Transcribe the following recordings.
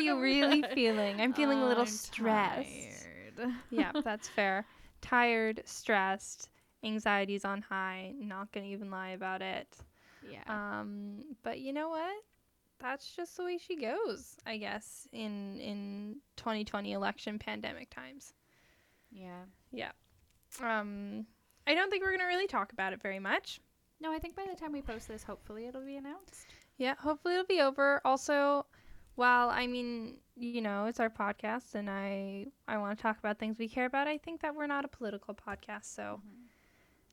you really feeling? I'm feeling a little I'm stressed. tired. yeah, that's fair. Tired, stressed, anxiety's on high. Not gonna even lie about it. Yeah. Um, but you know what? That's just the way she goes, I guess, in in 2020 election pandemic times. yeah. Yeah. Um, I don't think we're gonna really talk about it very much. No, I think by the time we post this, hopefully it'll be announced. Yeah, hopefully it'll be over. Also, while I mean, you know, it's our podcast and I I want to talk about things we care about, I think that we're not a political podcast, so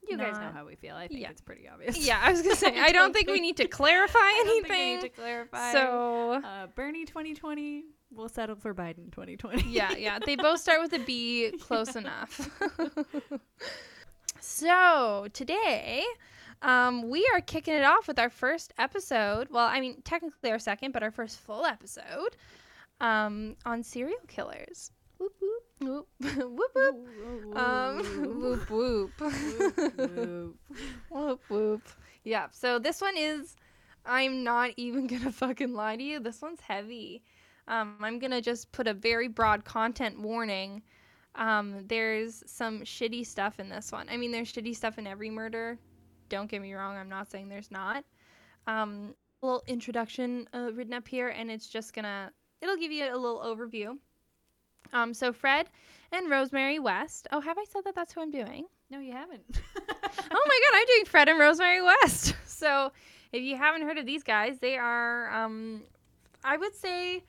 You guys know how we feel. I think Yeah. it's pretty obvious. yeah, I was going to say I don't think we need to clarify I don't think we anything. need to clarify. So, uh, Bernie 2020. We'll settle for Biden 2020. yeah, yeah, they both start with a B, close enough. so, today um, we are kicking it off with our first episode. Well, I mean, technically our second, but our first full episode um, on serial killers. Whoop whoop whoop whoop whoop. Um, whoop whoop. whoop whoop. Yeah. So this one is. I'm not even gonna fucking lie to you. This one's heavy. Um, I'm gonna just put a very broad content warning. Um, there's some shitty stuff in this one. I mean, there's shitty stuff in every murder. Don't get me wrong. I'm not saying there's not. Um, a little introduction uh, written up here, and it's just gonna. It'll give you a little overview. Um, so Fred and Rosemary West. Oh, have I said that? That's who I'm doing. No, you haven't. oh my god, I'm doing Fred and Rosemary West. So if you haven't heard of these guys, they are um I would say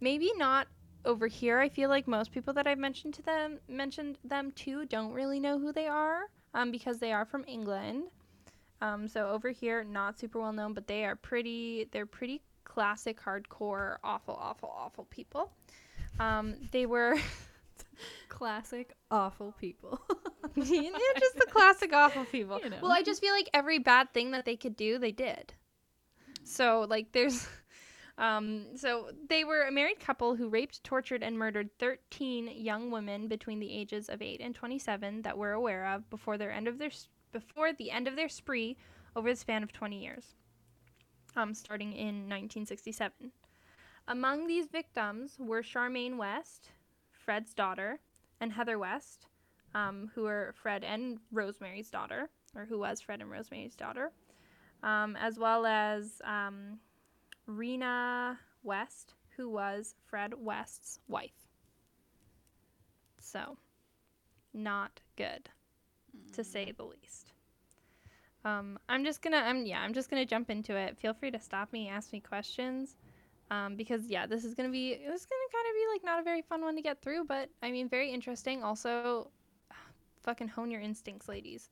maybe not over here. I feel like most people that I've mentioned to them mentioned them to don't really know who they are um because they are from England. Um so over here not super well known, but they are pretty they're pretty classic hardcore awful awful awful people. Um they were Classic awful people. yeah, just the classic awful people. You know. Well, I just feel like every bad thing that they could do, they did. So like there's um so they were a married couple who raped, tortured and murdered 13 young women between the ages of 8 and 27 that we're aware of before their end of their before the end of their spree over the span of 20 years. Um starting in 1967. Among these victims were Charmaine West, Fred's daughter, and Heather West, um, who were Fred and Rosemary's daughter, or who was Fred and Rosemary's daughter, um, as well as um, Rena West, who was Fred West's wife. So, not good, to say the least. Um, I'm just gonna, I'm yeah, I'm just gonna jump into it. Feel free to stop me, ask me questions, um, because yeah, this is gonna be, it was gonna kind of be like not a very fun one to get through, but I mean, very interesting. Also, fucking hone your instincts, ladies.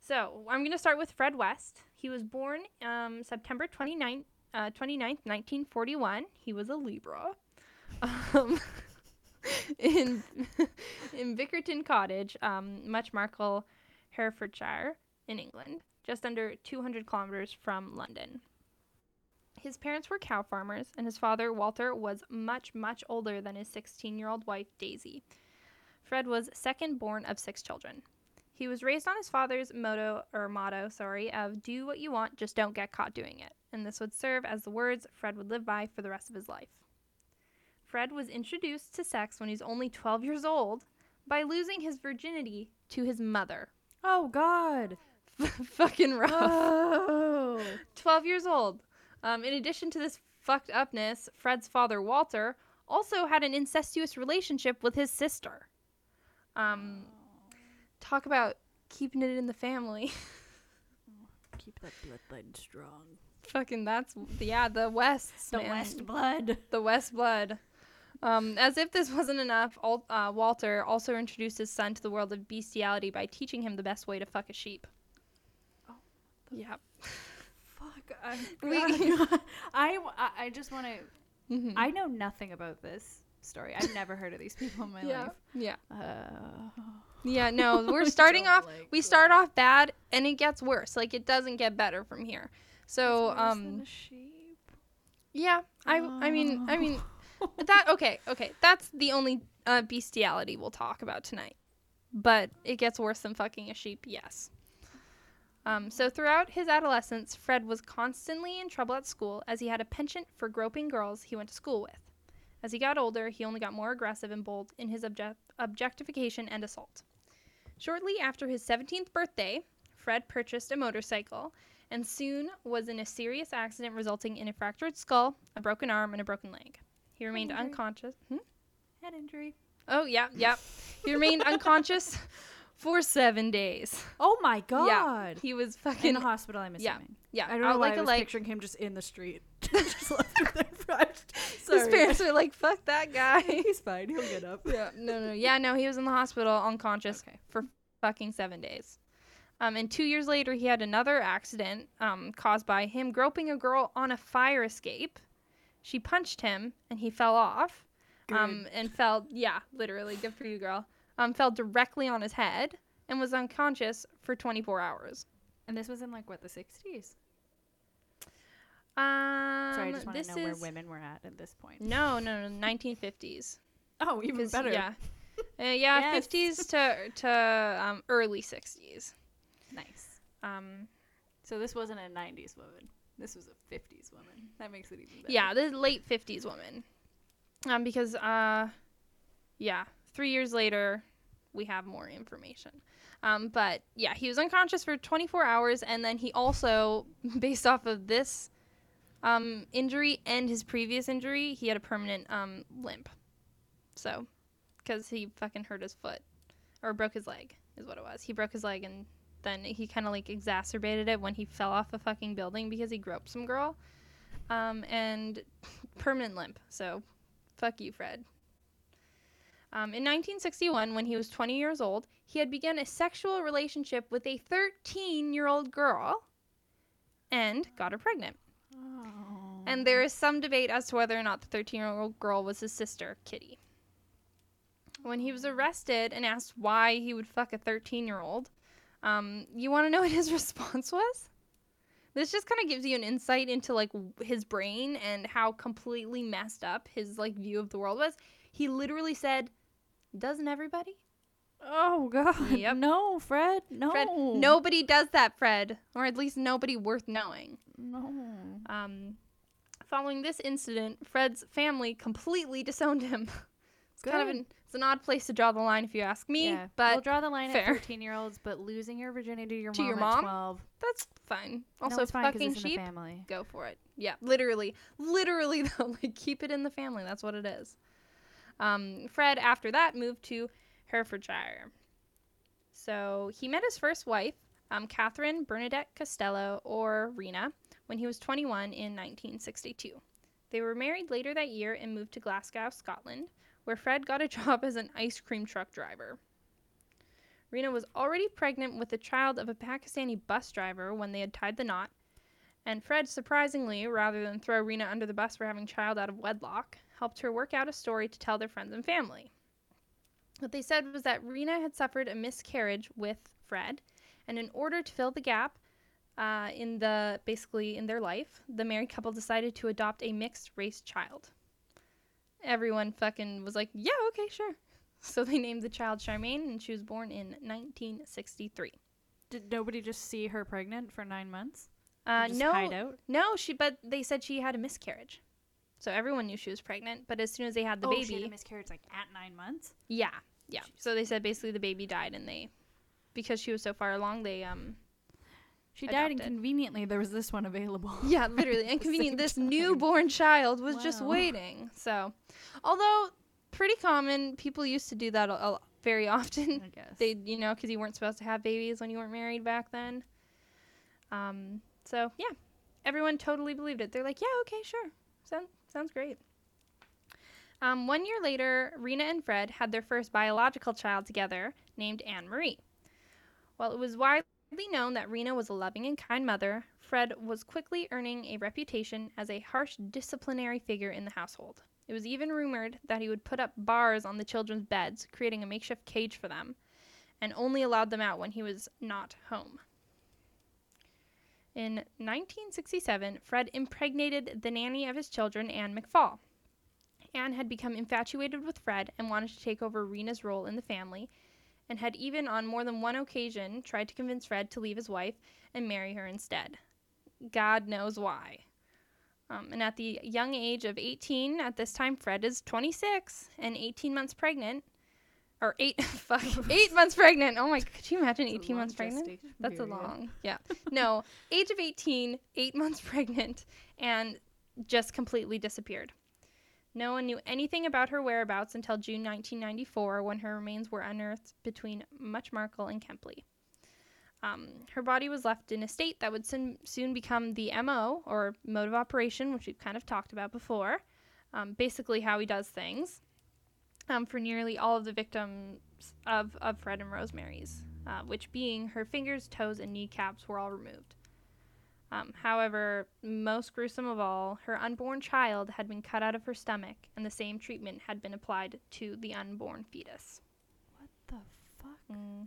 So I'm gonna start with Fred West. He was born um, September 29th, uh, 29th, 1941. He was a Libra. Um, in in Bickerton Cottage, um, Much Marcle, Herefordshire, in England, just under 200 kilometers from London. His parents were cow farmers, and his father, Walter, was much, much older than his 16 year old wife, Daisy. Fred was second born of six children. He was raised on his father's motto, or motto, sorry, of do what you want, just don't get caught doing it. And this would serve as the words Fred would live by for the rest of his life. Fred was introduced to sex when he was only 12 years old by losing his virginity to his mother. oh God. Fucking rough. Oh. 12 years old. Um, in addition to this fucked upness, Fred's father, Walter, also had an incestuous relationship with his sister. Um, talk about keeping it in the family. Keep that bloodline strong. Fucking that's yeah, the Wests, The man. West blood. the West blood. Um, as if this wasn't enough, Al- uh, Walter also introduced his son to the world of bestiality by teaching him the best way to fuck a sheep. Oh, yeah. Fuck. I, We- I, I, I just want to. Mhm. I know nothing about this story. I've never heard of these people in my yeah. life. Yeah. Uh, Yeah, no, we're starting off. like we start off bad, and it gets worse. Like it doesn't get better from here. So, it's worse than um, a sheep. yeah, I, I mean, I mean, Oh. that okay, okay. That's the only uh, bestiality we'll talk about tonight. but it gets worse than fucking a sheep, yes. Um, so throughout his adolescence, Fred was constantly in trouble at school as he had a penchant for groping girls he went to school with. As he got older, he only got more aggressive and bold in his object- objectification and assault. Shortly after his 17th birthday, Fred purchased a motorcycle and soon was in a serious accident resulting in a fractured skull, a broken arm, and a broken leg. He remained unconscious. Hmm? Head injury. Oh, yeah, yeah. He remained unconscious for seven days. Oh my god. Yeah, He was fucking In the hospital, I'm yeah. assuming. yeah, I don't out know why like I a was leg. picturing him just in the street. just left him there crushed. His Sorry. parents were like, fuck that guy. He's fine. He'll get up. yeah, no, no. Yeah, no, he was in the hospital unconscious Okay. for fucking seven days. Um, and two years later, he had another accident um, caused by him groping a girl on a fire escape. She punched him, and he fell off. Um, and fell, yeah, literally, good for you, girl. Um, fell directly on his head and was unconscious for 24 hours. And this was in like what the 60s. Um, Sorry, I just want to know where is women were at at this point. no, no, no, 1950s. Oh, even 'Cause, better. Yeah, uh, yeah, Yes. 50s to to um, early 60s. Nice. Um, So this wasn't a 90s woman. This was a 50s woman. That makes it even better. yeah, the late 50s woman. Um, because uh, yeah, three years later, we have more information. Um, but yeah, he was unconscious for 24 hours, and then he also, based off of this um, injury and his previous injury, he had a permanent um, limp. So, because he fucking hurt his foot or broke his leg, is what it was. He broke his leg, and then he kind of like exacerbated it when he fell off a fucking building because he groped some girl. Um, and permanent limp. So, fuck you, Fred. Um, in 1961, when he was 20 years old, he had begun a sexual relationship with a 13 year old girl and got her pregnant. Oh. And there is some debate as to whether or not the 13 year old girl was his sister, Kitty. When he was arrested and asked why he would fuck a 13 year old, um, you want to know what his response was? This just kind of gives you an insight into like his brain and how completely messed up his like view of the world was. He literally said, "Doesn't everybody?" Oh god. Yep. No, Fred. No. Fred, nobody does that, Fred, or at least nobody worth knowing. No. Um, following this incident, Fred's family completely disowned him. it's kind of an it's an odd place to draw the line, if you ask me. yeah. But we'll draw the line fair. at 13 year olds, but losing your virginity to your To mom your at 12. that's fine. Also, no, it's fine fucking it's in the sheep. family. Go for it. Yeah, literally, literally though, like keep it in the family. That's what it is. Um, Fred, after that, moved to Herefordshire. So he met his first wife, um, Catherine Bernadette Costello, or Rena, when he was 21 in 1962. They were married later that year and moved to Glasgow, Scotland, where Fred got a job as an ice cream truck driver. Rena was already pregnant with the child of a Pakistani bus driver when they had tied the knot, and Fred, surprisingly, rather than throw Rena under the bus for having child out of wedlock, helped her work out a story to tell their friends and family. What they said was that Rena had suffered a miscarriage with Fred, and in order to fill the gap uh, in the basically in their life, the married couple decided to adopt a mixed race child. Everyone fucking was like, "Yeah, okay, sure." So they named the child Charmaine, and she was born in 1963. Did nobody just see her pregnant for nine months? Uh, Just no, hide out? No, she. But they said she had a miscarriage, so everyone knew she was pregnant. But as soon as they had the oh, baby, she had a miscarriage like at nine months? yeah, yeah. So they said basically the baby died, and they, because she was so far along, they um, She died Adopted. inconveniently. There was this one available. yeah, literally inconvenient. This time. newborn child was just waiting. So, although pretty common, people used to do that a, a, very often. I guess. they, you know, because you weren't supposed to have babies when you weren't married back then. Um. So yeah, everyone totally believed it. They're like, yeah, okay, sure, sounds sounds great. Um, one year later, Rena and Fred had their first biological child together, named Anne Marie. While it was widely known that Rena was a loving and kind mother, Fred was quickly earning a reputation as a harsh disciplinary figure in the household. It was even rumored that he would put up bars on the children's beds, creating a makeshift cage for them, and only allowed them out when he was not home. In 1967, Fred impregnated the nanny of his children, Anne McFall. Anne had become infatuated with Fred and wanted to take over Rena's role in the family, and had even on more than one occasion tried to convince Fred to leave his wife and marry her instead. God knows why. Um, and at the young age of 18, at this time, Fred is 26 and 18 months pregnant. Or eight, fuck, eight months pregnant. Oh my, could you imagine It's 18 months pregnant? That's a long, yeah. No, age of 18, eight months pregnant, and just completely disappeared. No one knew anything about her whereabouts until June 1994 when her remains were unearthed between Much Marcle and Kempley. Um, her body was left in a state that would soon, soon become the MO, or mode of operation, which we've kind of talked about before. Um, basically, how he does things um, for nearly all of the victims of, of Fred and Rosemary's, uh, which being her fingers, toes, and kneecaps were all removed. Um, however, most gruesome of all, her unborn child had been cut out of her stomach, and the same treatment had been applied to the unborn fetus. What the fuck? hmm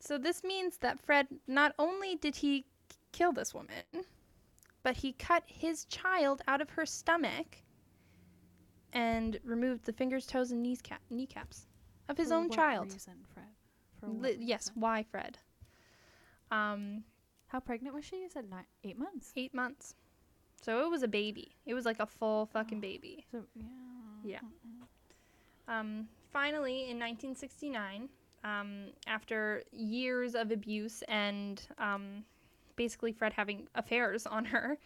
So this means that Fred not only did he k- kill this woman, but he cut his child out of her stomach and removed the fingers, toes, and knees cap- kneecaps of his For own what child. Reason, Fred? For what Li- yes, why Fred? Um, How pregnant was she? You said nine, eight months. eight months. So it was a baby. It was like a full fucking baby. So yeah. Yeah. Um, finally, in 1969, um, after years of abuse and um, basically Fred having affairs on her,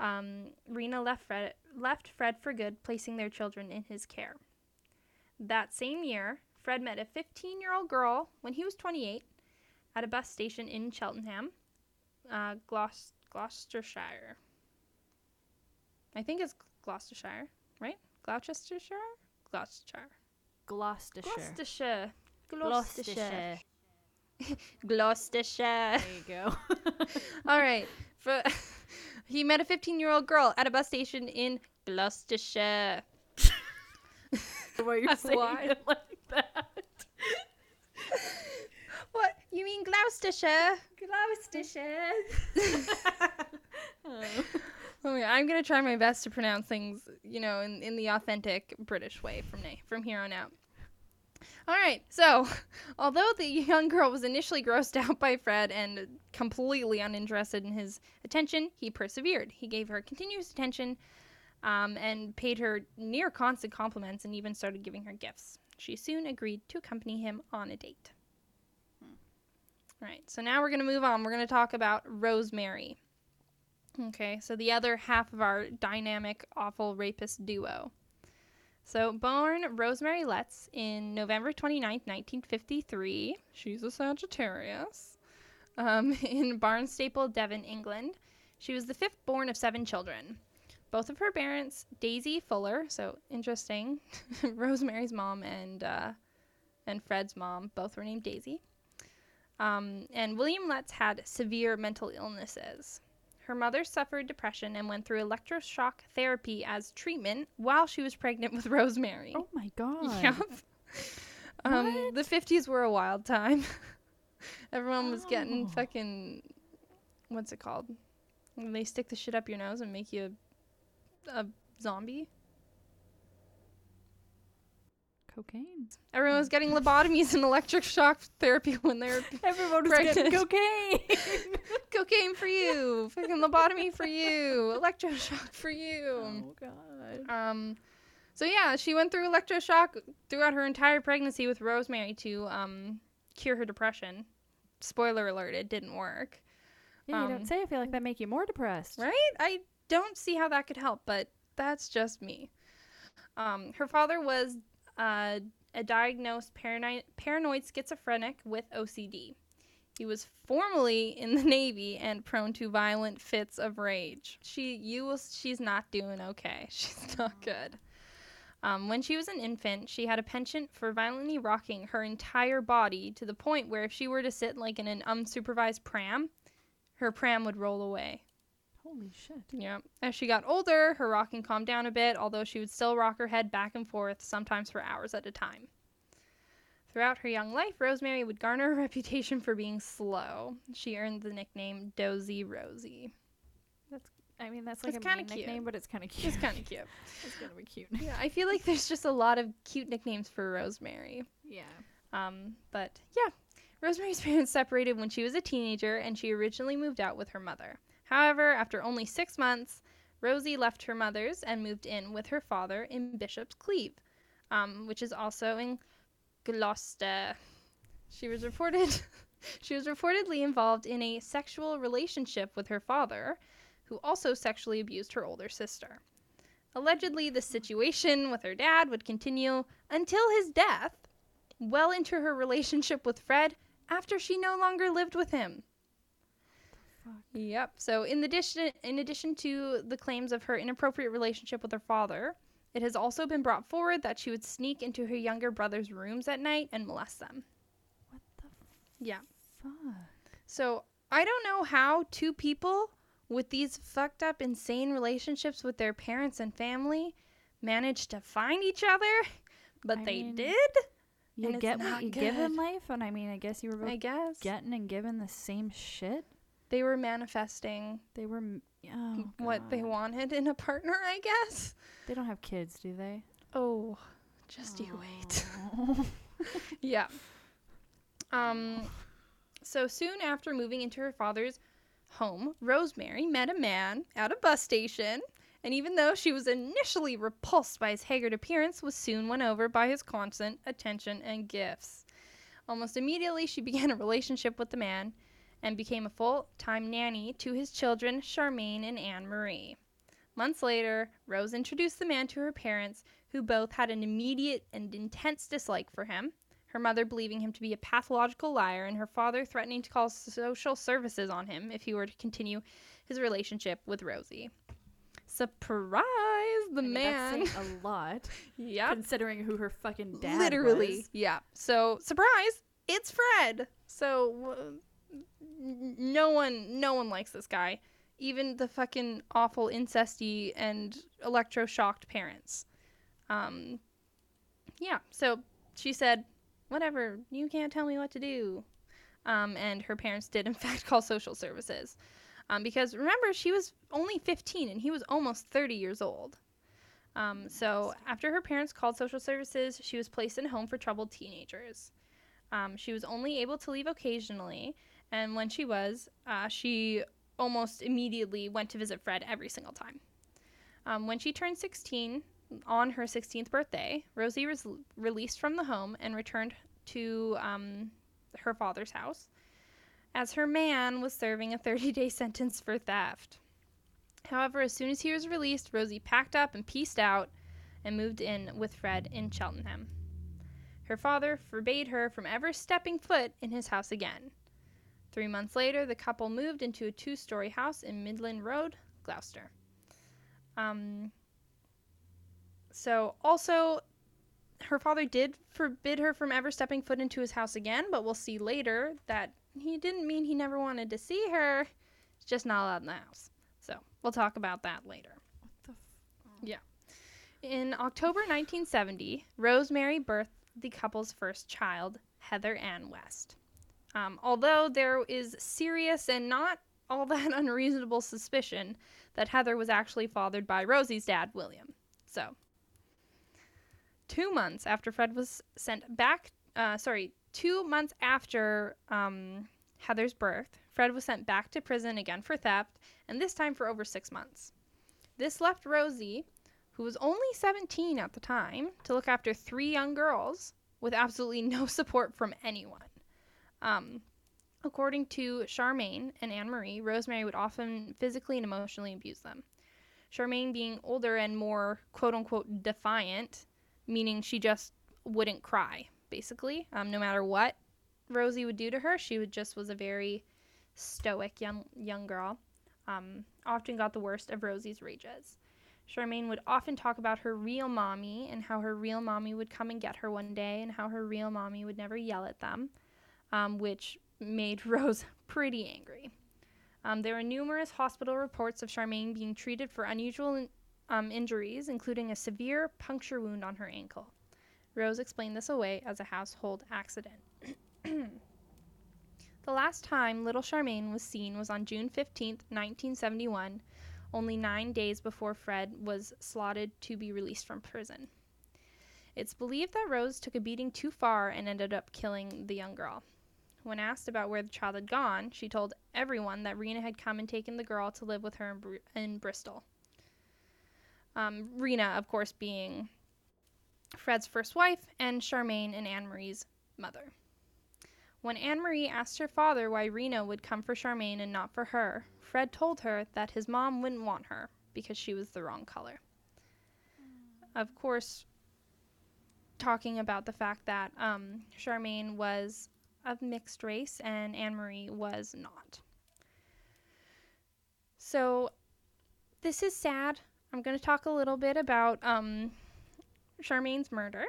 um, Rena left Fred, left Fred for good, placing their children in his care. That same year, Fred met a 15 year old girl when he was 28 at a bus station in Cheltenham, uh, Glos- Gloucestershire. I think it's Gloucestershire, right? Gloucestershire? Gloucestershire. Gloucestershire. Gloucestershire. Gloucestershire. Gloucestershire. There you go. All right. For, he met a 15 year old girl at a bus station in Gloucestershire. Why you're That's saying why. it like that? You mean Gloucestershire? Gloucestershire. oh. Oh, yeah, I'm gonna try my best to pronounce things, you know, in, in the authentic British way from na- from here on out. All right, so although the young girl was initially grossed out by Fred and completely uninterested in his attention, he persevered. He gave her continuous attention um, and paid her near constant compliments and even started giving her gifts. She soon agreed to accompany him on a date. Right, so now we're going to move on. We're going to talk about Rosemary. Okay, so the other half of our dynamic, awful rapist duo. So, born Rosemary Letts in November 29th, 1953. She's a Sagittarius. Um, in Barnstaple, Devon, England. She was the fifth born of seven children. Both of her parents, Daisy Fuller, so interesting, Rosemary's mom and uh, and Fred's mom, both were named Daisy. Um, and William Letts had severe mental illnesses. Her mother suffered depression and went through electroshock therapy as treatment while she was pregnant with Rosemary. oh my god. Yep. Um, What? the 50s were a wild time. Everyone was getting Oh. fucking. What's it called? When they stick the shit up your nose and make you a, a zombie. Cocaine. Everyone was getting lobotomies and electric shock therapy when they were Everyone was Pregnant. getting cocaine. cocaine for you, fucking lobotomy for you, electroshock for you. oh god. Um, so yeah, she went through electroshock throughout her entire pregnancy with Rosemary to um cure her depression. Spoiler alert: it didn't work. Yeah, you um, don't say. I feel like that make you more depressed. Right? I don't see how that could help, but that's just me. Um, her father was uh, a diagnosed paranoid, paranoid schizophrenic with OCD. He was formerly in the Navy and prone to violent fits of rage. She, you will, she's not doing okay. She's not good. Um, when she was an infant, she had a penchant for violently rocking her entire body to the point where if she were to sit like in an unsupervised pram, her pram would roll away. Holy shit. Yeah. As she got older, her rocking calmed down a bit, although she would still rock her head back and forth, sometimes for hours at a time. Throughout her young life, Rosemary would garner a reputation for being slow. She earned the nickname Dozy Rosie. That's I mean, that's like It's a kinda mean cute. nickname, but it's kind of cute. It's kind of cute. it's gonna be cute. Yeah, I feel like there's just a lot of cute nicknames for Rosemary. yeah. Um, but yeah, Rosemary's parents separated when she was a teenager, and she originally moved out with her mother. However, after only six months, Rosie left her mother's and moved in with her father in Bishop's Cleeve, um, which is also in Gloucester. She was reported she was reportedly involved in a sexual relationship with her father, who also sexually abused her older sister. Allegedly, the situation with her dad would continue until his death, well into her relationship with Fred after she no longer lived with him. Fuck. Yep. So in addition in addition to the claims of her inappropriate relationship with her father, it has also been brought forward that she would sneak into her younger brother's rooms at night and molest them. What the f- Yeah. fuck? So I don't know how two people with these fucked up, insane relationships with their parents and family managed to find each other, but I they mean, did. You get what you give in life, and I mean, I guess you were both I guess getting and giving the same shit. They were manifesting They were oh, what they wanted in a partner. I guess. They don't have kids, do they? Oh, just you wait. Yeah. Um so soon after moving into her father's home, Rosemary met a man at a bus station, and even though she was initially repulsed by his haggard appearance, was soon won over by his constant attention and gifts. Almost immediately, she began a relationship with the man and became a full-time nanny to his children, Charmaine and Anne Marie. Months later, Rose introduced the man to her parents, who both had an immediate and intense dislike for him her mother believing him to be a pathological liar, and her father threatening to call social services on him if he were to continue his relationship with Rosie. Surprise! The I mean, man. That's a lot, yeah. considering who her fucking dad Literally. was. Yeah. So, surprise! It's Fred! So, no one, no one likes this guy. Even the fucking awful incesty and electroshocked parents. Um, yeah. So, she said, whatever, you can't tell me what to do. Um, and her parents did, in fact, call social services. Um, because remember, she was only 15 and he was almost 30 years old. Um, so after her parents called social services, she was placed in a home for troubled teenagers. Um, she was only able to leave occasionally, and when she was, uh, she almost immediately went to visit Fred every single time. Um, when she turned 16, on her 16th birthday, Rosie was released from the home and returned to um, her father's house, as her man was serving a 30 day sentence for theft. However, as soon as he was released, Rosie packed up and pieced out and moved in with Fred in Cheltenham. Her father forbade her from ever stepping foot in his house again. Three months later, the couple moved into a two story house in Midland Road, Gloucester. Um, so, also, her father did forbid her from ever stepping foot into his house again, but we'll see later that he didn't mean he never wanted to see her. It's just not allowed in the house. So, we'll talk about that later. What the f- Yeah. In October 1970, Rosemary birthed the couple's first child, Heather Ann West. Um, although there is serious and not all that unreasonable suspicion that Heather was actually fathered by Rosie's dad, William. So, two months after Fred was sent back, uh, sorry, two months after um, Heather's birth, Fred was sent back to prison again for theft, and this time for over six months. This left Rosie who was only 17 at the time, to look after three young girls with absolutely no support from anyone. Um, according to Charmaine and Anne Marie, Rosemary would often physically and emotionally abuse them. Charmaine being older and more quote unquote defiant, meaning she just wouldn't cry, basically. Um, no matter what Rosie would do to her, she would just was a very stoic young young girl. Um, often got the worst of Rosie's rages. Charmaine would often talk about her real mommy and how her real mommy would come and get her one day and how her real mommy would never yell at them, um, which made Rose pretty angry. Um, there were numerous hospital reports of Charmaine being treated for unusual um, injuries, including a severe puncture wound on her ankle. Rose explained this away as a household accident. the last time little Charmaine was seen was on June 15, 1971, only nine days before Fred was slotted to be released from prison. It's believed that Rose took a beating too far and ended up killing the young girl. When asked about where the child had gone, she told everyone that Rena had come and taken the girl to live with her in, Br- in Bristol. Um, Rena, of course, being Fred's first wife and Charmaine and Anne Marie's mother. When Anne Marie asked her father why Rena would come for Charmaine and not for her, Fred told her that his mom wouldn't want her because she was the wrong color. Of course, talking about the fact that um, Charmaine was of mixed race and Anne Marie was not. So, this is sad. I'm going to talk a little bit about um, Charmaine's murder.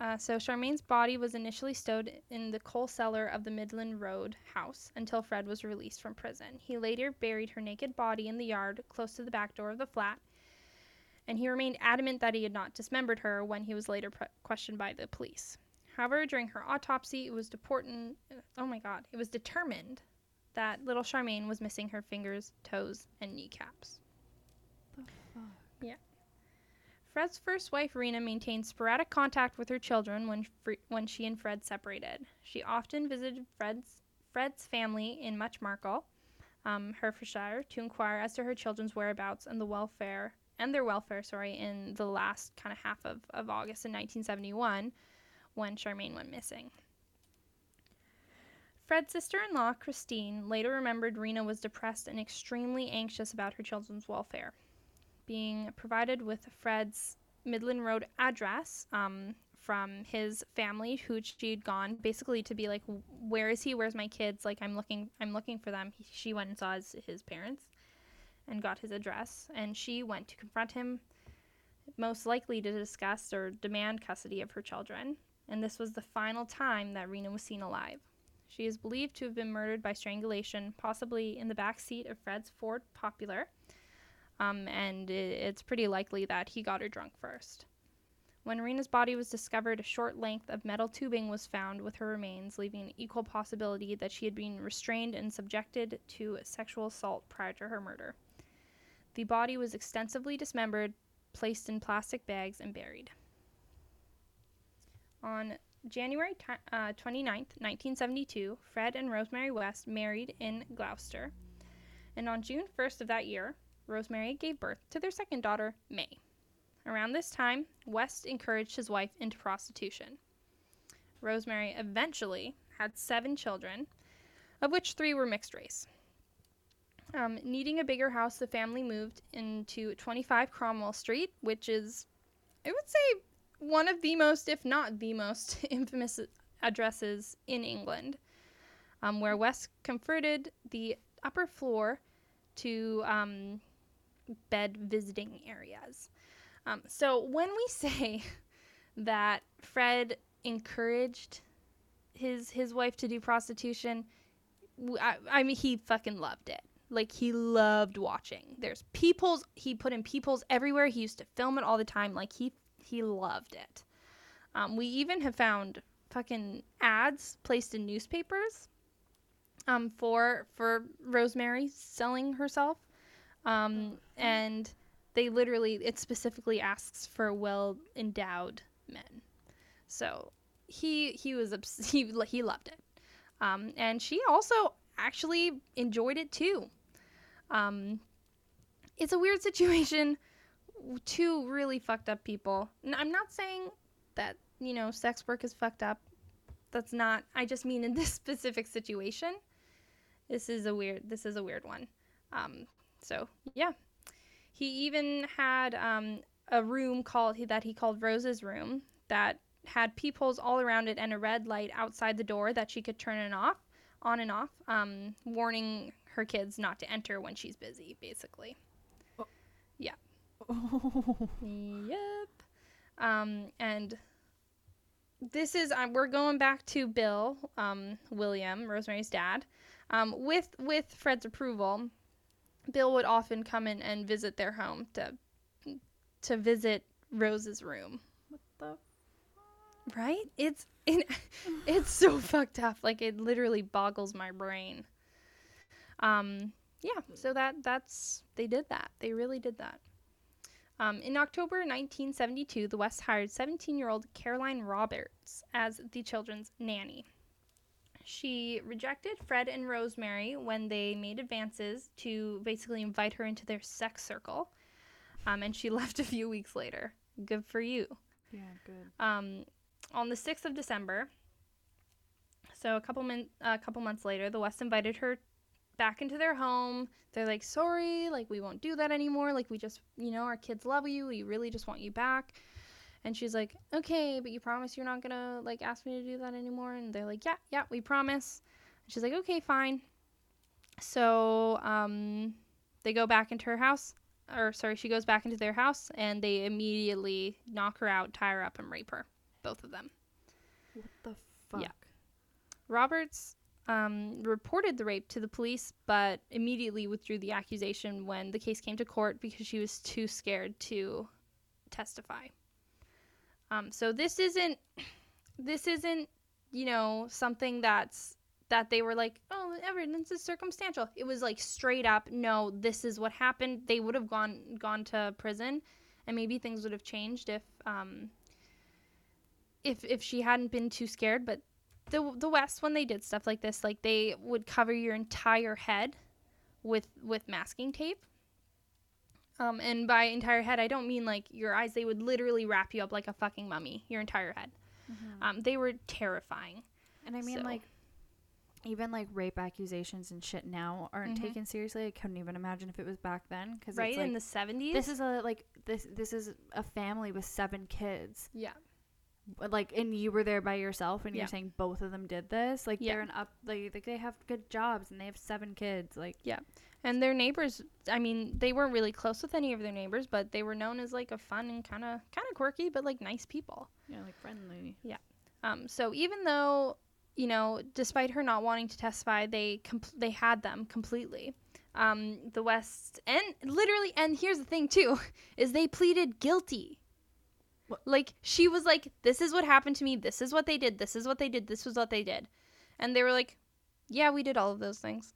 Uh, so, Charmaine's body was initially stowed in the coal cellar of the Midland Road house until Fred was released from prison. He later buried her naked body in the yard close to the back door of the flat, and he remained adamant that he had not dismembered her when he was later pre- questioned by the police. However, during her autopsy, it was deportant, oh my god, it was determined that little Charmaine was missing her fingers, toes, and kneecaps. The fuck? Fred's first wife, Rena, maintained sporadic contact with her children when, Fre- when she and Fred separated. She often visited Fred's, Fred's family in Much Marcle, um, Herefordshire, to inquire as to her children's whereabouts and the welfare and their welfare, sorry, in the last kind of half of, of August in 1971 when Charmaine went missing. Fred's sister in law, Christine, later remembered Rena was depressed and extremely anxious about her children's welfare. Being provided with Fred's Midland Road address um, from his family, who she'd gone basically to be like, "Where is he? Where's my kids? Like, I'm looking, I'm looking for them." He, she went and saw his, his parents, and got his address, and she went to confront him, most likely to discuss or demand custody of her children. And this was the final time that Rena was seen alive. She is believed to have been murdered by strangulation, possibly in the back seat of Fred's Ford Popular. Um, and it, it's pretty likely that he got her drunk first. When Rena's body was discovered, a short length of metal tubing was found with her remains, leaving an equal possibility that she had been restrained and subjected to sexual assault prior to her murder. The body was extensively dismembered, placed in plastic bags, and buried. On January ti uh, 29th, 1972, Fred and Rosemary West married in Gloucester. And on June 1st of that year, Rosemary gave birth to their second daughter, May. Around this time, West encouraged his wife into prostitution. Rosemary eventually had seven children, of which three were mixed race. Um, needing a bigger house, the family moved into 25 Cromwell Street, which is, I would say, one of the most, if not the most, infamous addresses in England, um, where West converted the upper floor to um, bed visiting areas. Um, so when we say that Fred encouraged his his wife to do prostitution, I mean he fucking loved it. Like he loved watching. There's peepholes. He put in peepholes everywhere. He used to film it all the time. Like he he loved it. Um, we even have found fucking ads placed in newspapers um, for for Rosemary selling herself, um, and they literally it specifically asks for well endowed men. So he he was obs- he he loved it, um, and she also actually enjoyed it too. Um, it's a weird situation. Two really fucked up people. I'm not saying that you know sex work is fucked up. That's not. I just mean in this specific situation. This is a weird. This is a weird one. Um, so yeah, he even had um, a room called that he called Rose's room that had peepholes all around it and a red light outside the door that she could turn and off, on and off, um, warning her kids not to enter when she's busy, basically. Oh. Yep. Um, and this is um, we're going back to Bill, um, William, Rosemary's dad. Um, with with Fred's approval, Bill would often come in and visit their home to to visit Rose's room. What the? Right? It's it, it's so fucked up. Like it literally boggles my brain. Um, yeah. So that that's they did that. They really did that. Um, in October 1972, the West hired 17 year old Caroline Roberts as the children's nanny. She rejected Fred and Rosemary when they made advances to basically invite her into their sex circle, um, and she left a few weeks later. Good for you. Yeah, good. Um, on the 6th of December, so a couple min- a couple months later, the West invited her back into their home. They're like, "Sorry, like we won't do that anymore. Like we just, you know, our kids love you. We really just want you back." And she's like, "Okay, but you promise you're not going to like ask me to do that anymore?" And they're like, "Yeah, yeah, we promise." And she's like, "Okay, fine." So, um they go back into her house or sorry, she goes back into their house and they immediately knock her out, tie her up and rape her, both of them. What the fuck? Yeah. Roberts um, reported the rape to the police, but immediately withdrew the accusation when the case came to court because she was too scared to testify. Um, so this isn't, this isn't, you know, something that's that they were like, oh, evidence is circumstantial. It was like straight up, no, this is what happened. They would have gone gone to prison, and maybe things would have changed if um, if if she hadn't been too scared. But the the West, when they did stuff like this, like they would cover your entire head with with masking tape. Um, and by entire head, I don't mean like your eyes. They would literally wrap you up like a fucking mummy, your entire head. Mhm. Um, they were terrifying. And I mean, So- like, even like rape accusations and shit now aren't Mhm. taken seriously. I couldn't even imagine if it was back then. Because Right it's like, in the seventies. this is a like this this is a family with seven kids. yeah, Like, and you were there by yourself, and Yeah. you're saying both of them did this. Like, Yeah. they're an up. Like, like, they have good jobs, and they have seven kids. Like, yeah. and their neighbors. I mean, they weren't really close with any of their neighbors, but they were known as like a fun and kind of kind of quirky, but like nice people. yeah, like friendly. Yeah. Um, so even though, you know, despite her not wanting to testify, they compl- they had them completely. Um, the West and literally, and here's the thing too, is they pleaded guilty. Like she was like, "This is what happened to me. This is what they did. This is what they did. This was what they did," and they were like, "Yeah, we did all of those things."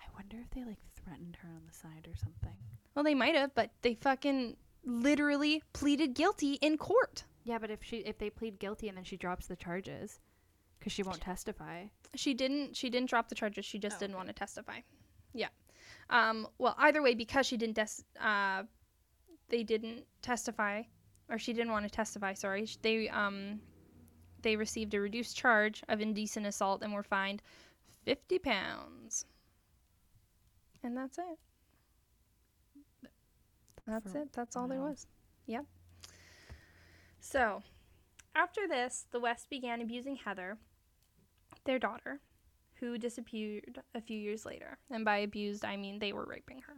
I wonder if they like threatened her on the side or something. Well, they might have, but they fucking literally pleaded guilty in court. Yeah, but if she if they plead guilty and then she drops the charges, because she won't testify. She didn't. She didn't drop the charges. She just Oh, didn't okay. want to testify. Yeah. Um. Well, either way, because she didn't des- uh, they didn't testify, or she didn't want to testify. Sorry. They um, they received a reduced charge of indecent assault and were fined fifty pounds. And that's it. That's For- it. That's all there was. Yep. So, after this, the West began abusing Heather, their daughter, who disappeared a few years later. And by abused, I mean they were raping her.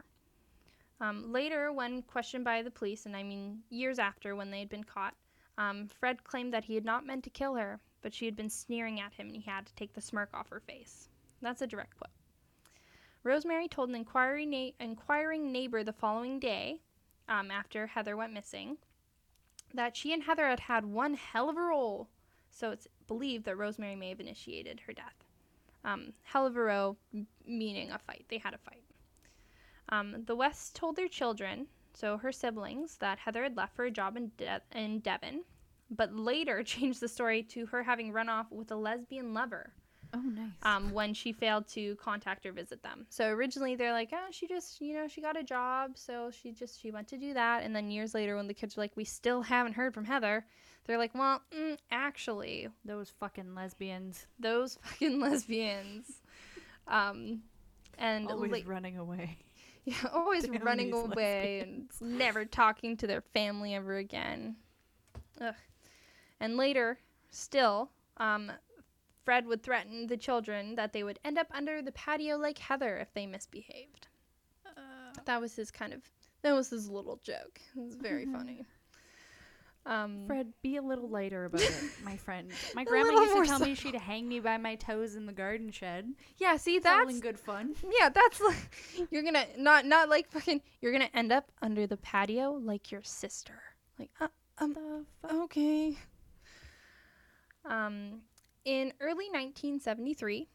Um, later, when questioned by the police, and I mean years after when they had been caught, um, Fred claimed that he had not meant to kill her, but she had been sneering at him and he had to take the smirk off her face. That's a direct quote. Rosemary told an na- inquiring neighbor the following day, um, after Heather went missing, that she and Heather had had one hell of a roll. So it's believed that Rosemary may have initiated her death. Um, hell of a row, meaning a fight. They had a fight. Um, the Wests told their children, so her siblings, that Heather had left for a job in, De- in Devon, but later changed the story to her having run off with a lesbian lover Oh, nice. um, when she failed to contact or visit them. So originally they're like, oh, she just, you know, she got a job, so she just she went to do that. And then years later, when the kids were like, we still haven't heard from Heather, they're like, well, mm, actually, Those fucking lesbians those fucking lesbians, um, and always la- running away. yeah, always Damn running away and never talking to their family ever again. Ugh. And later, still, um, Fred would threaten the children that they would end up under the patio like Heather if they misbehaved. That was his kind of, that was his little joke. It was very funny. Um, Fred, be a little lighter about it, my friend. My grandma used to tell me she'd hang me by my toes in the garden shed. yeah, see, It's all that's in good fun. Yeah, that's like you're gonna not not like fucking. You're gonna end up under the patio like your sister. Like, uh, um, okay. Um, in early 1973,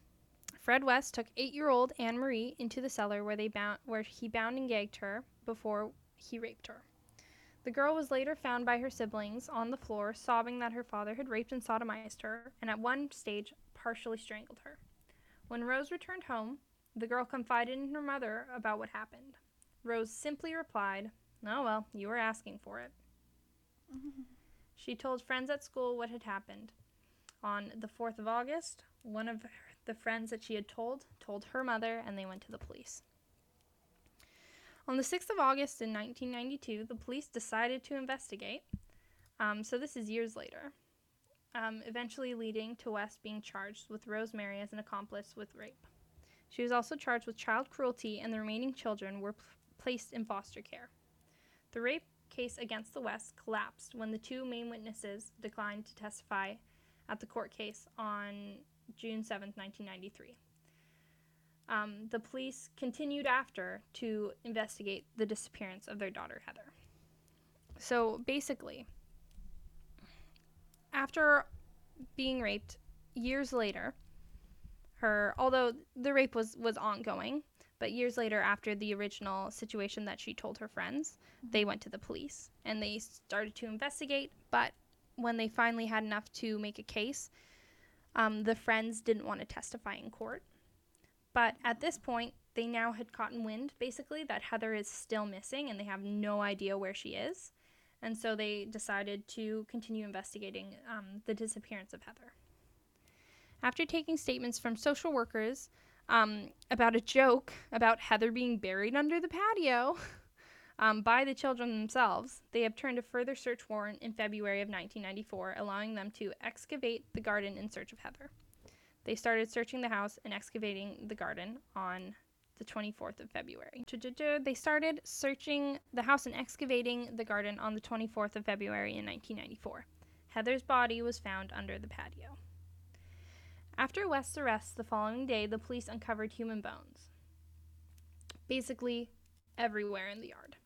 Fred West took eight-year-old Anne Marie into the cellar where they bound where he bound and gagged her before he raped her. The girl was later found by her siblings on the floor, sobbing that her father had raped and sodomized her, and at one stage partially strangled her. When Rose returned home, the girl confided in her mother about what happened. Rose simply replied, Oh, well, you were asking for it. She told friends at school what had happened. On the 4th of August, one of the friends that she had told told her mother, and they went to the police. On the 6th of August in 1992, the police decided to investigate. Um, so this is years later, um, eventually leading to West being charged with Rosemary as an accomplice with rape. She was also charged with child cruelty, and the remaining children were p- placed in foster care. The rape case against the West collapsed when the two main witnesses declined to testify at the court case on June 7, 1993. Um, the police continued after to investigate the disappearance of their daughter, Heather. So basically, after being raped years later, her although the rape was was ongoing, but years later after the original situation that she told her friends, they went to the police and they started to investigate, but when they finally had enough to make a case, um, the friends didn't want to testify in court. But at this point, they now had gotten wind, basically, that Heather is still missing and they have no idea where she is. And so they decided to continue investigating um, the disappearance of Heather. After taking statements from social workers um, about a joke about Heather being buried under the patio um, by the children themselves, they obtained a further search warrant in February of 1994, allowing them to excavate the garden in search of Heather. They started searching the house and excavating the garden on the 24th of February. They started searching the house and excavating the garden on the 24th of February in 1994. Heather's body was found under the patio. After West's arrest the following day, the police uncovered human bones. Basically, everywhere in the yard.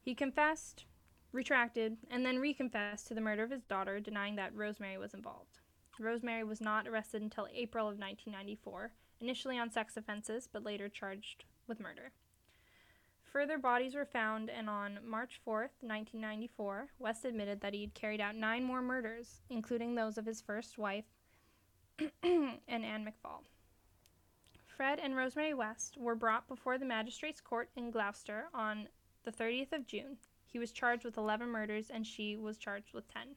He confessed, retracted, and then reconfessed to the murder of his daughter, denying that Rosemary was involved. Rosemary was not arrested until April of 1994, initially on sex offenses, but later charged with murder. Further bodies were found, and on March 4, 1994, West admitted that he had carried out nine more murders, including those of his first wife and Anne McFall. Fred and Rosemary West were brought before the magistrate's court in Gloucester on the 30th of June. He was charged with 11 murders and she was charged with 10.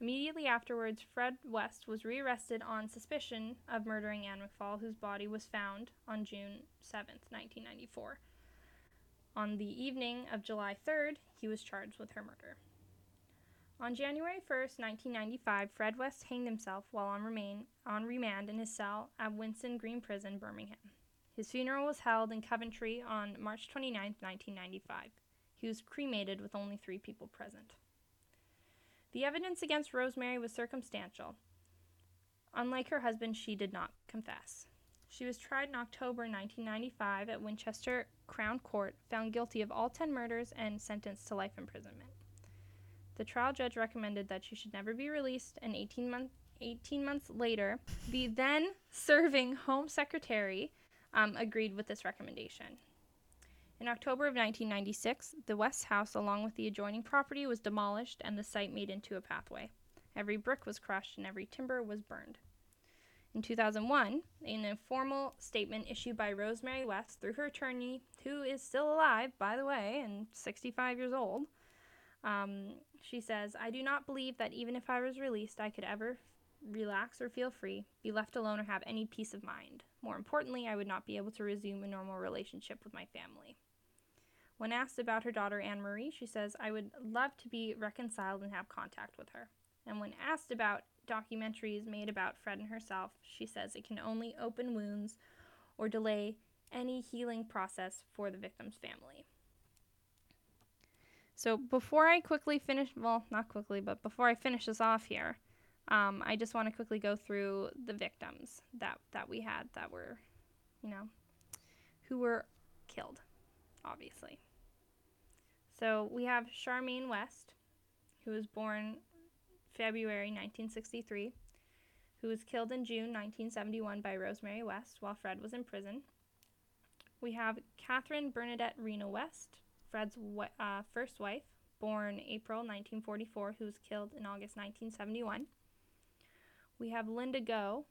Immediately afterwards, Fred West was rearrested on suspicion of murdering Anne McFall, whose body was found on June 7, 1994. On the evening of July 3rd, he was charged with her murder. On January 1st, 1995, Fred West hanged himself while on, remain, on remand in his cell at Winson Green Prison, Birmingham. His funeral was held in Coventry on March 29, 1995. He was cremated with only three people present. The evidence against Rosemary was circumstantial. Unlike her husband, she did not confess. She was tried in October 1995 at Winchester Crown Court, found guilty of all 10 murders, and sentenced to life imprisonment. The trial judge recommended that she should never be released, and 18, month, 18 months later, the then serving Home Secretary um, agreed with this recommendation. In October of 1996, the West House, along with the adjoining property, was demolished and the site made into a pathway. Every brick was crushed and every timber was burned. In 2001, in a formal statement issued by Rosemary West through her attorney, who is still alive, by the way, and 65 years old, um, she says, I do not believe that even if I was released, I could ever relax or feel free, be left alone, or have any peace of mind. More importantly, I would not be able to resume a normal relationship with my family. When asked about her daughter Anne Marie, she says, I would love to be reconciled and have contact with her. And when asked about documentaries made about Fred and herself, she says it can only open wounds or delay any healing process for the victim's family. So before I quickly finish, well, not quickly, but before I finish this off here, um, I just want to quickly go through the victims that, that we had that were, you know, who were killed, obviously. So we have Charmaine West, who was born February 1963, who was killed in June 1971 by Rosemary West while Fred was in prison. We have Catherine Bernadette Rena West, Fred's uh, first wife, born April 1944, who was killed in August 1971. We have Linda Go,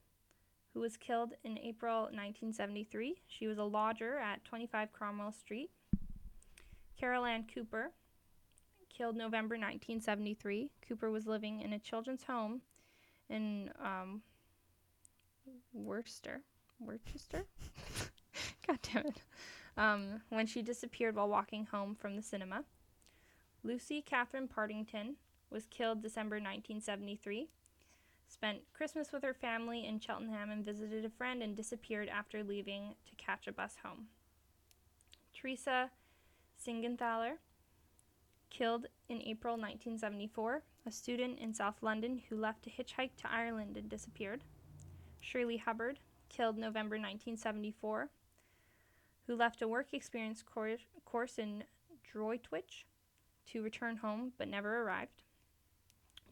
who was killed in April 1973. She was a lodger at 25 Cromwell Street. Carol Ann Cooper, killed November 1973. Cooper was living in a children's home in um, Worcester. Worcester? God damn it. Um, when she disappeared while walking home from the cinema. Lucy Katherine Partington was killed December 1973. Spent Christmas with her family in Cheltenham and visited a friend and disappeared after leaving to catch a bus home. Teresa Siegenthaler, killed in April 1974, a student in South London who left to hitchhike to Ireland and disappeared. Shirley Hubbard, killed November 1974, who left a work experience course, course in Droitwich to return home but never arrived.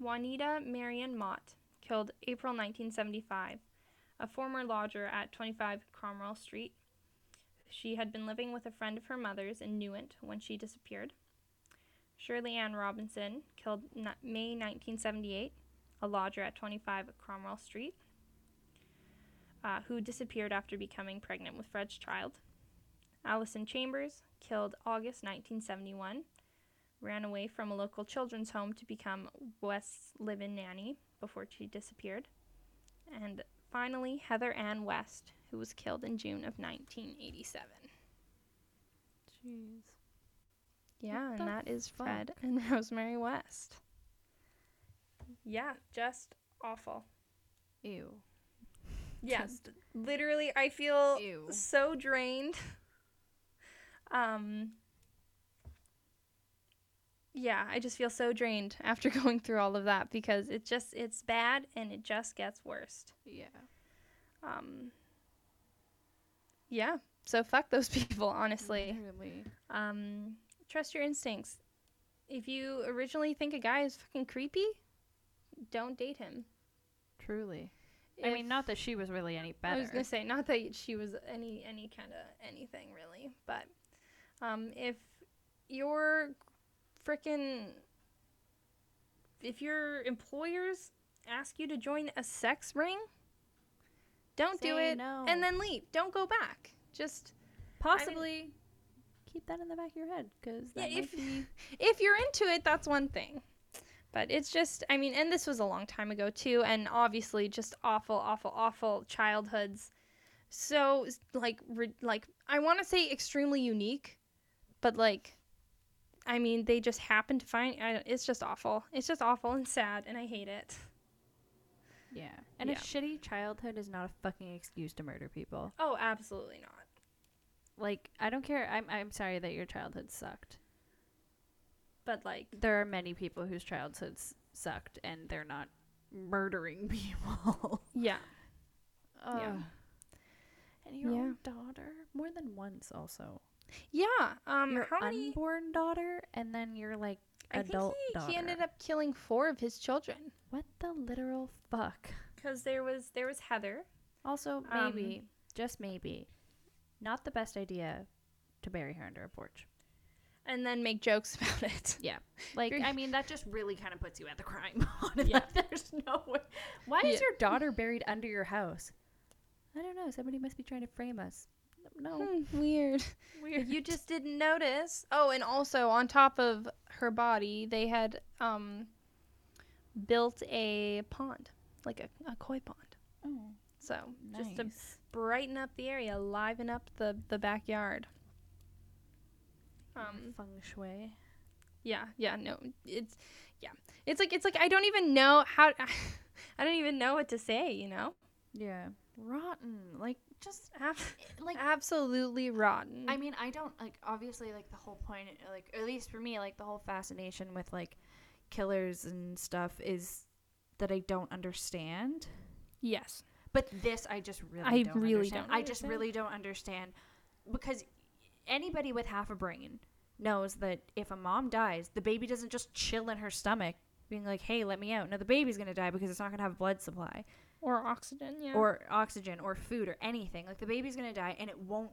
Juanita Marion Mott, killed April 1975, a former lodger at 25 Cromwell Street. She had been living with a friend of her mother's in Newent when she disappeared. Shirley Ann Robinson, killed May 1978, a lodger at 25 Cromwell Street, uh, who disappeared after becoming pregnant with Fred's child. Alison Chambers, killed August 1971, ran away from a local children's home to become West's live in nanny before she disappeared. And finally, Heather Ann West, who was killed in June of 1987. Jeez. Yeah, What and that is fuck? Fred and Rosemary West. Yeah, just awful. Ew. Yeah, Just literally, I feel ew. so drained. Um, yeah, I just feel so drained after going through all of that because it just it's bad and it just gets worse. Yeah. Um, yeah, so fuck those people, honestly. Literally. Um, trust your instincts. If you originally think a guy is fucking creepy, don't date him. Truly. I mean, not that she was really any better. I was gonna say not that she was any any kind of anything really, but um, if your frickin' if your employers ask you to join a sex ring, don't do it no. and then leave. Don't go back. Just possibly keep that in the back of your head because Yeah, if- be if you're into it, that's one thing. But it's just, I mean, and this was a long time ago too, and obviously just awful, awful, awful childhoods. So like, re- like I want to say extremely unique, but like, I mean, they just happened to find. I, it's just awful. It's just awful and sad, and I hate it. Yeah. And Yeah. a shitty childhood is not a fucking excuse to murder people. Oh, absolutely not. Like I don't care. I'm I'm sorry that your childhood sucked. But like, There are many people whose childhoods sucked and they're not murdering people. yeah, Ugh. Yeah. And your Yeah. own daughter more than once also. yeah. Um, your how many? unborn daughter and then your like I think adult he, daughter. he ended up killing four of his children what the literal fuck? because there was there was Heather. Also, Um, maybe, just maybe, not the best idea to bury her under a porch. and then make jokes about it. Yeah, like, I mean, that just really kind of puts you at the crime. Yeah. Like, there's no way. Why is your daughter buried under your house? I don't know. Somebody must be trying to frame us. No. Hmm, weird. Weird. You just didn't notice. Oh, and also on top of her body, they had um built a pond, like a, a koi pond. Oh, So nice. just to brighten up the area, liven up the the backyard. Um. feng shui. Yeah. Yeah. No. It's yeah. It's like it's like I don't even know how. I don't even know what to say. You know. Yeah. Rotten. Like, just Ab- eh, like absolutely rotten. I mean, I don't like obviously like the whole point like at least for me like the whole fascination with like killers and stuff is that I don't understand. yes. But this I just really I don't really understand. don't I just understand. really don't understand because anybody with half a brain knows that if a mom dies, the baby doesn't just chill in her stomach being like, "Hey, let me out." No, the baby's going to die because it's not going to have blood supply Or oxygen. Yeah. or oxygen or food or anything. Like the baby's going to die and it won't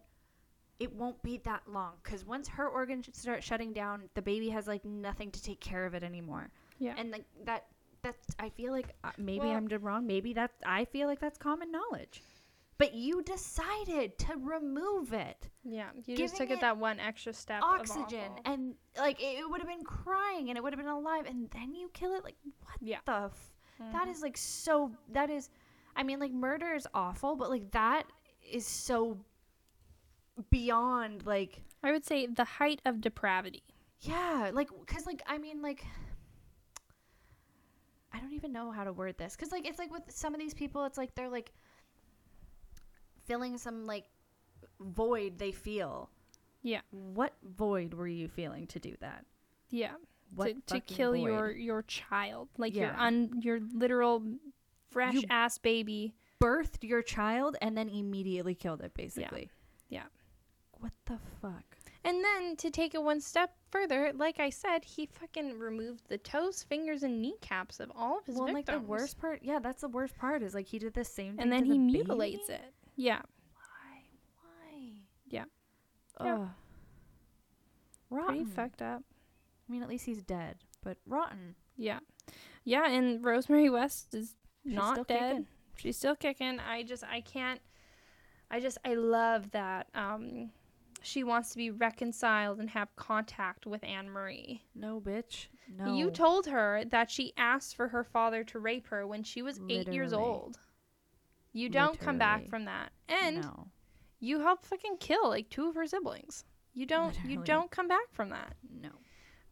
it won't be that long because once her organs start shutting down, the baby has like nothing to take care of it anymore. Yeah. And like that, that's I feel like uh, maybe Well- I'm did wrong. Maybe that's I feel like that's common knowledge. But you decided to remove it. Yeah. You just took it it that one extra step. Oxygen and like it, would have been crying and it would have been alive and then you kill it like what Yeah. the f- that Mhm. is like so that is I mean like murder is awful but like that is so beyond like I would say the height of depravity. Yeah, like cuz like I mean like I don't even know how to word this cuz like it's like with some of these people it's like they're like filling some like void they feel. Yeah. What void were you feeling to do that? Yeah. What to, to kill void? your your child, like your Yeah. un your literal fresh You- ass baby. birthed your child and then immediately killed it basically. Yeah. What the fuck? And then to take it one step further, like I said, he fucking removed the toes, fingers, and kneecaps of all of his well, like the worst part, yeah, that's the worst part is like he did the same thing and then to he the mutilates baby? it. Yeah. Why? Why? Yeah. Ugh. Yeah. Rotten. Pretty fucked up. I mean, at least he's dead, but rotten. Yeah. Yeah, and Rosemary West is She's not still dead. kicking. She's still kicking. I just I can't I just I love that um she wants to be reconciled and have contact with Anne Marie. No, bitch. No. You told her that she asked for her father to rape her when she was 8 years old. You don't come back from that. And no. you helped fucking kill like two of her siblings. You don't you don't come back from that. No.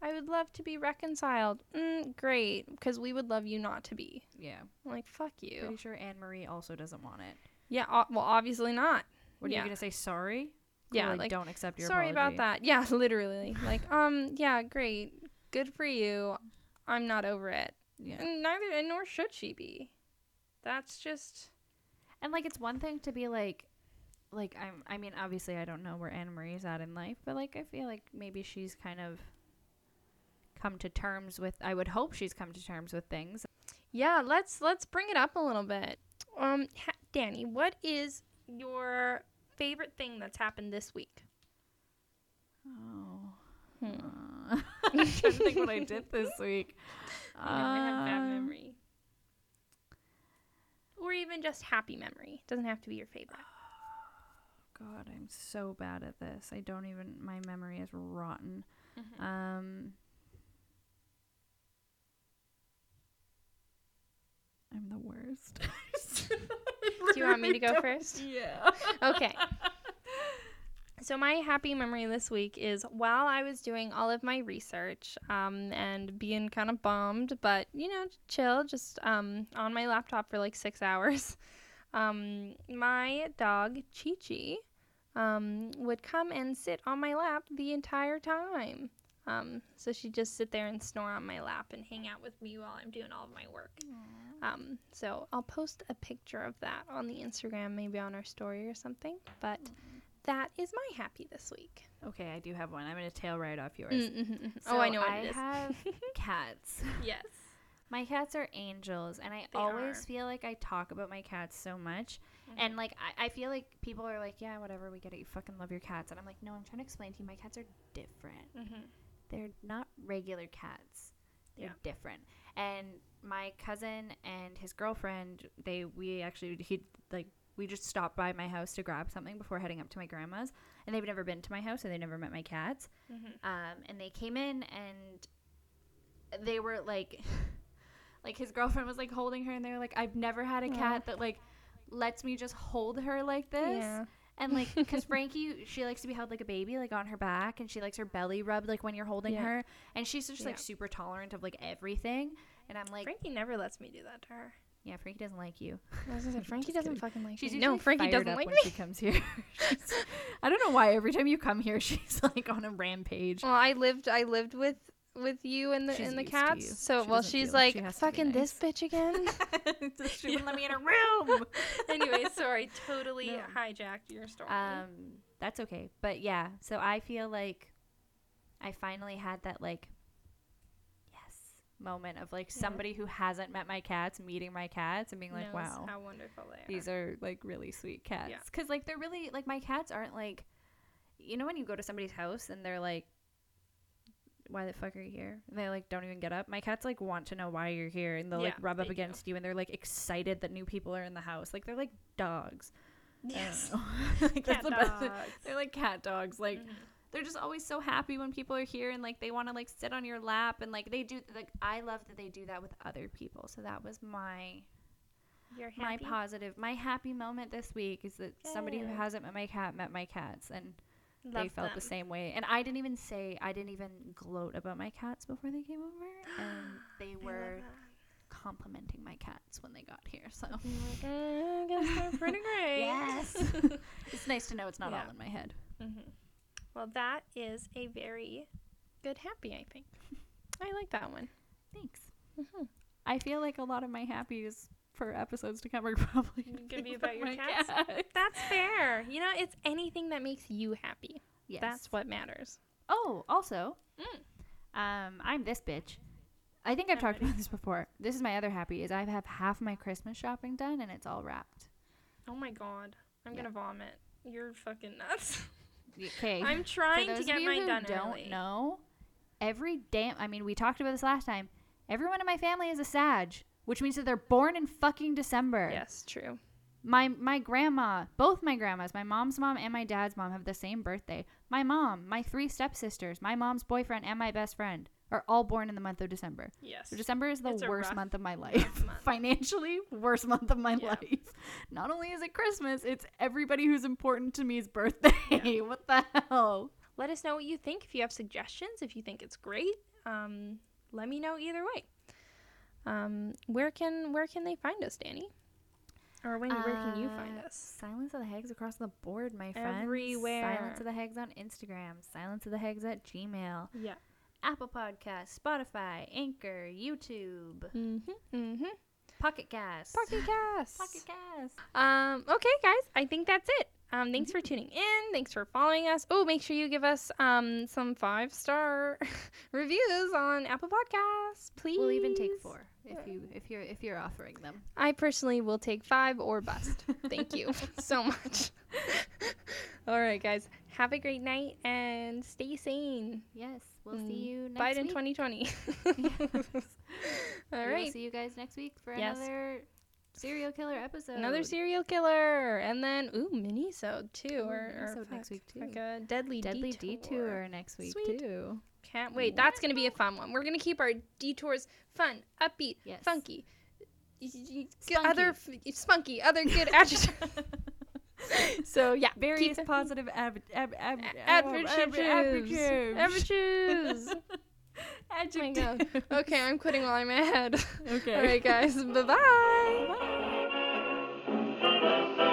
I would love to be reconciled. Mm, great, because we would love you not to be. Yeah. I'm like fuck you. Pretty sure Anne Marie also doesn't want it. Yeah, o- well, obviously not. What are Yeah. you gonna say? Sorry? Or, Yeah, like, don't accept your Sorry about that. Yeah, literally. like, um, yeah, great, good for you. I'm not over it, Yeah. and neither, and nor should she be. That's just And like, it's one thing to be like, like I'm. I mean, obviously, I don't know where Anne Marie's at in life, but like, I feel like maybe she's kind of come to terms with. I would hope she's come to terms with things. yeah. Let's let's bring it up a little bit. Um, ha- Danny, what is your favorite thing that's happened this week? Oh. Hmm. Uh, I'm trying to think what I did this week. I know I have bad Um, memory. Or even just happy memory. Doesn't have to be your favorite. God, I'm so bad at this. I don't even. My memory is rotten. Mm-hmm. Um. I'm the worst. Do you want me to go first? Yeah. Okay. So my happy memory this week is while I was doing all of my research um, and being kind of bummed, but you know, chill, just um, on my laptop for like six hours. Um, my dog Chi Chi um, would come and sit on my lap the entire time. Um, so she'd just sit there and snore on my lap and hang out with me while I'm doing all of my work. Um, so I'll post a picture of that on the Instagram, maybe on our story or something. But that is my happy this week. Okay, I do have one. I'm gonna tail right off yours. Mm-hmm. oh, I know what I it is. have cats. yes. My cats are angels, and I They always are. feel like I talk about my cats so much. Mhm. And like I, I feel like people are like, yeah, whatever, we get it. You fucking love your cats, and I'm like, no, I'm trying to explain to you, my cats are different. Mm-hmm. They're not regular cats. They're Yeah. different. And my cousin and his girlfriend, they we actually he like we just stopped by my house to grab something before heading up to my grandma's, and they've never been to my house, and they never met my cats. Mm-hmm. Um, and they came in and they were like, like his girlfriend was like holding her, and they were like, I've never had a cat that like lets me just hold her like this. Yeah. And like, cause Frankie, she likes to be held like a baby, like on her back, and she likes her belly rubbed, like when you're holding Yeah. her. And she's just like super tolerant of like everything. And I'm like, Frankie never lets me do that to her. yeah, Frankie doesn't like you. I was Frankie doesn't kidding. fucking like She's me. No, Frankie fired doesn't up like when me. she comes here. I don't know why. Every time you come here, she's like on a rampage. Well, I lived I lived with with you and the She's and the cats. So She well, she's like she has to be fucking this bitch again. she wouldn't let me in her room. anyway, sorry, totally No. hijacked your story. Um, that's okay. But yeah, so I feel like I finally had that like yes moment of like Yeah. somebody who hasn't met my cats meeting my cats and being like, Knows wow, how wonderful they are. these are like really sweet cats. Yeah. Because like they're really like my cats aren't like you know when you go to somebody's house and they're like, "Why the fuck are you here?" And they like don't even get up. My cats like want to know why you're here, and they'll like rub up do. against you, and they're like excited that new people are in the house. Like they're like dogs. Yes. like, that's Cat the best. dogs. They're like cat dogs. Like Mhm. they're just always so happy when people are here and like they want to like sit on your lap and like they do like I love that they do that with other people. So that was my my positive my happy moment this week is that somebody who hasn't met my cat met my cats and they Love felt the same way. And I didn't even say I didn't even gloat about my cats before they came over and they were complimenting my cats when they got here. So I'm like, "Uh, I guess they're pretty great. Yes. it's nice to know it's not Yeah. all in my head. hmm Well, that is a very good happy, I think. I like that one. Thanks. hmm I feel like a lot of my happies for episodes to come are probably Gonna be about about your my cats? That's fair. You know, it's anything that makes you happy. Yes. That's what matters. Oh, also, Mm. um, I'm this bitch. I think I've I'm talked ready. about this before. This is my other happy is I have half my Christmas shopping done and it's all wrapped. Oh my god. I'm Yeah. gonna vomit. You're fucking nuts. Okay. I'm trying those to of get you mine who done don't early. know, every damn I mean, we talked about this last time. Everyone in my family is a Sag, which means that they're born in fucking December. Yes, true. My my grandma, both my grandmas, my mom's mom and my dad's mom have the same birthday. My mom, my three stepsisters, my mom's boyfriend and my best friend are all born in the month of December. Yes. So December is the It's worst rough- month of my life. Financially, worst month of my Yeah. life. Not only is it Christmas, it's everybody who's important to me's birthday. what the hell? Let us know what you think. If you have suggestions, if you think it's great, um, let me know either way. Um, where can where can they find us, Danny? Or when, where can you find Uh, us? Silence of the Hags across the board, my friends. Everywhere. Silence of the Hags on Instagram. Silence of the Hags at Gmail. Yeah. Apple Podcasts, Spotify, Anchor, YouTube, Mm-hmm. Mm-hmm. Pocket Cast. Pocket Cast. Pocket Cast. Um, okay, guys, I think that's it. Um, thanks for tuning in. Thanks for following us. Oh, make sure you give us um some five star reviews on Apple Podcasts, please. We'll even take four if you if you're if you're offering them. I personally will take five or bust. Thank you so much. All right, guys, have a great night and stay sane. Yes, we'll Mm. see you next Biden week. 2020. Yes. All We'll see you guys next week for Yes. another serial killer episode. another serial killer, and then ooh, mini-sode too, Ooh, or, or minisode next week, too. Like a deadly Deadly detour. detour, next week Sweet. too. Can't wait. That's gonna be a fun one. We're gonna keep our detours fun, upbeat, Yes. funky, Spunky. other f- spunky, other good adjectives. so yeah, Various positive ab- ab- ab- A- adjectives. adjectives. Adjective. Oh okay, I'm quitting while I'm ahead. Okay. All right, guys. Bye-bye.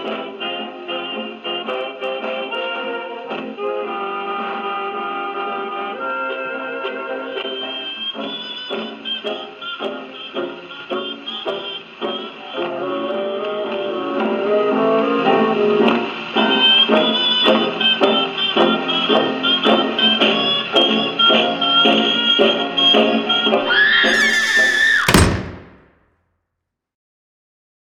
Bye.